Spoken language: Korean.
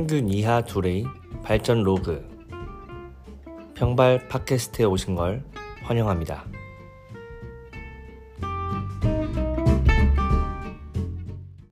평균 이하 둘의 발전 로그 평발 팟캐스트에 오신 걸 환영합니다.